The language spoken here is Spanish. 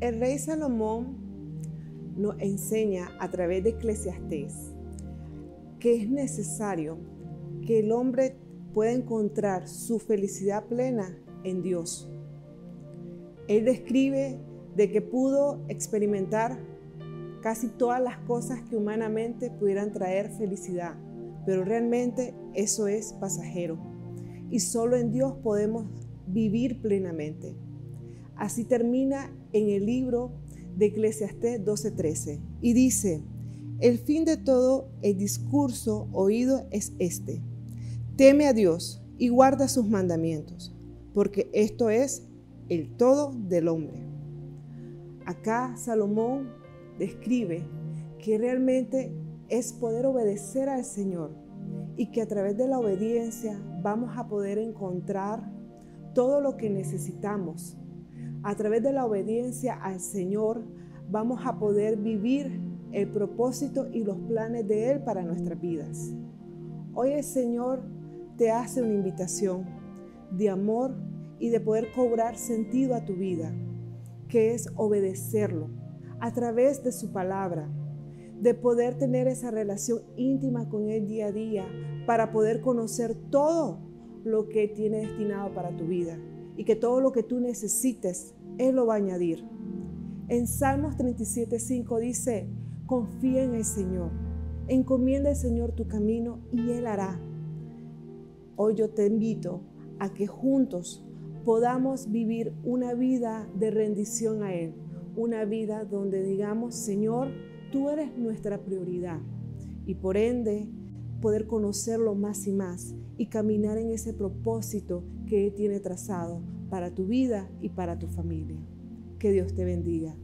El rey Salomón nos enseña a través de Eclesiastés que es necesario que el hombre pueda encontrar su felicidad plena en Dios. Él describe de que pudo experimentar casi todas las cosas que humanamente pudieran traer felicidad, pero realmente eso es pasajero y solo en Dios podemos vivir plenamente. Así termina en el libro de Eclesiastés 12:13 y dice, el fin de todo el discurso oído es este, teme a Dios y guarda sus mandamientos, porque esto es el todo del hombre. Acá Salomón describe que realmente es poder obedecer al Señor y que a través de la obediencia vamos a poder encontrar todo lo que necesitamos. A través de la obediencia al Señor vamos a poder vivir el propósito y los planes de Él para nuestras vidas. Hoy el Señor te hace una invitación de amor y de poder cobrar sentido a tu vida, que es obedecerlo a través de su palabra, de poder tener esa relación íntima con Él día a día para poder conocer todo lo que tiene destinado para tu vida y que todo lo que tú necesites, Él lo va a añadir. En Salmos 37.5 dice, confía en el Señor, encomienda al Señor tu camino y Él hará. Hoy yo te invito a que juntos podamos vivir una vida de rendición a Él, una vida donde digamos, Señor, tú eres nuestra prioridad y por ende poder conocerlo más y más y caminar en ese propósito que Él tiene trazado para tu vida y para tu familia. Que Dios te bendiga.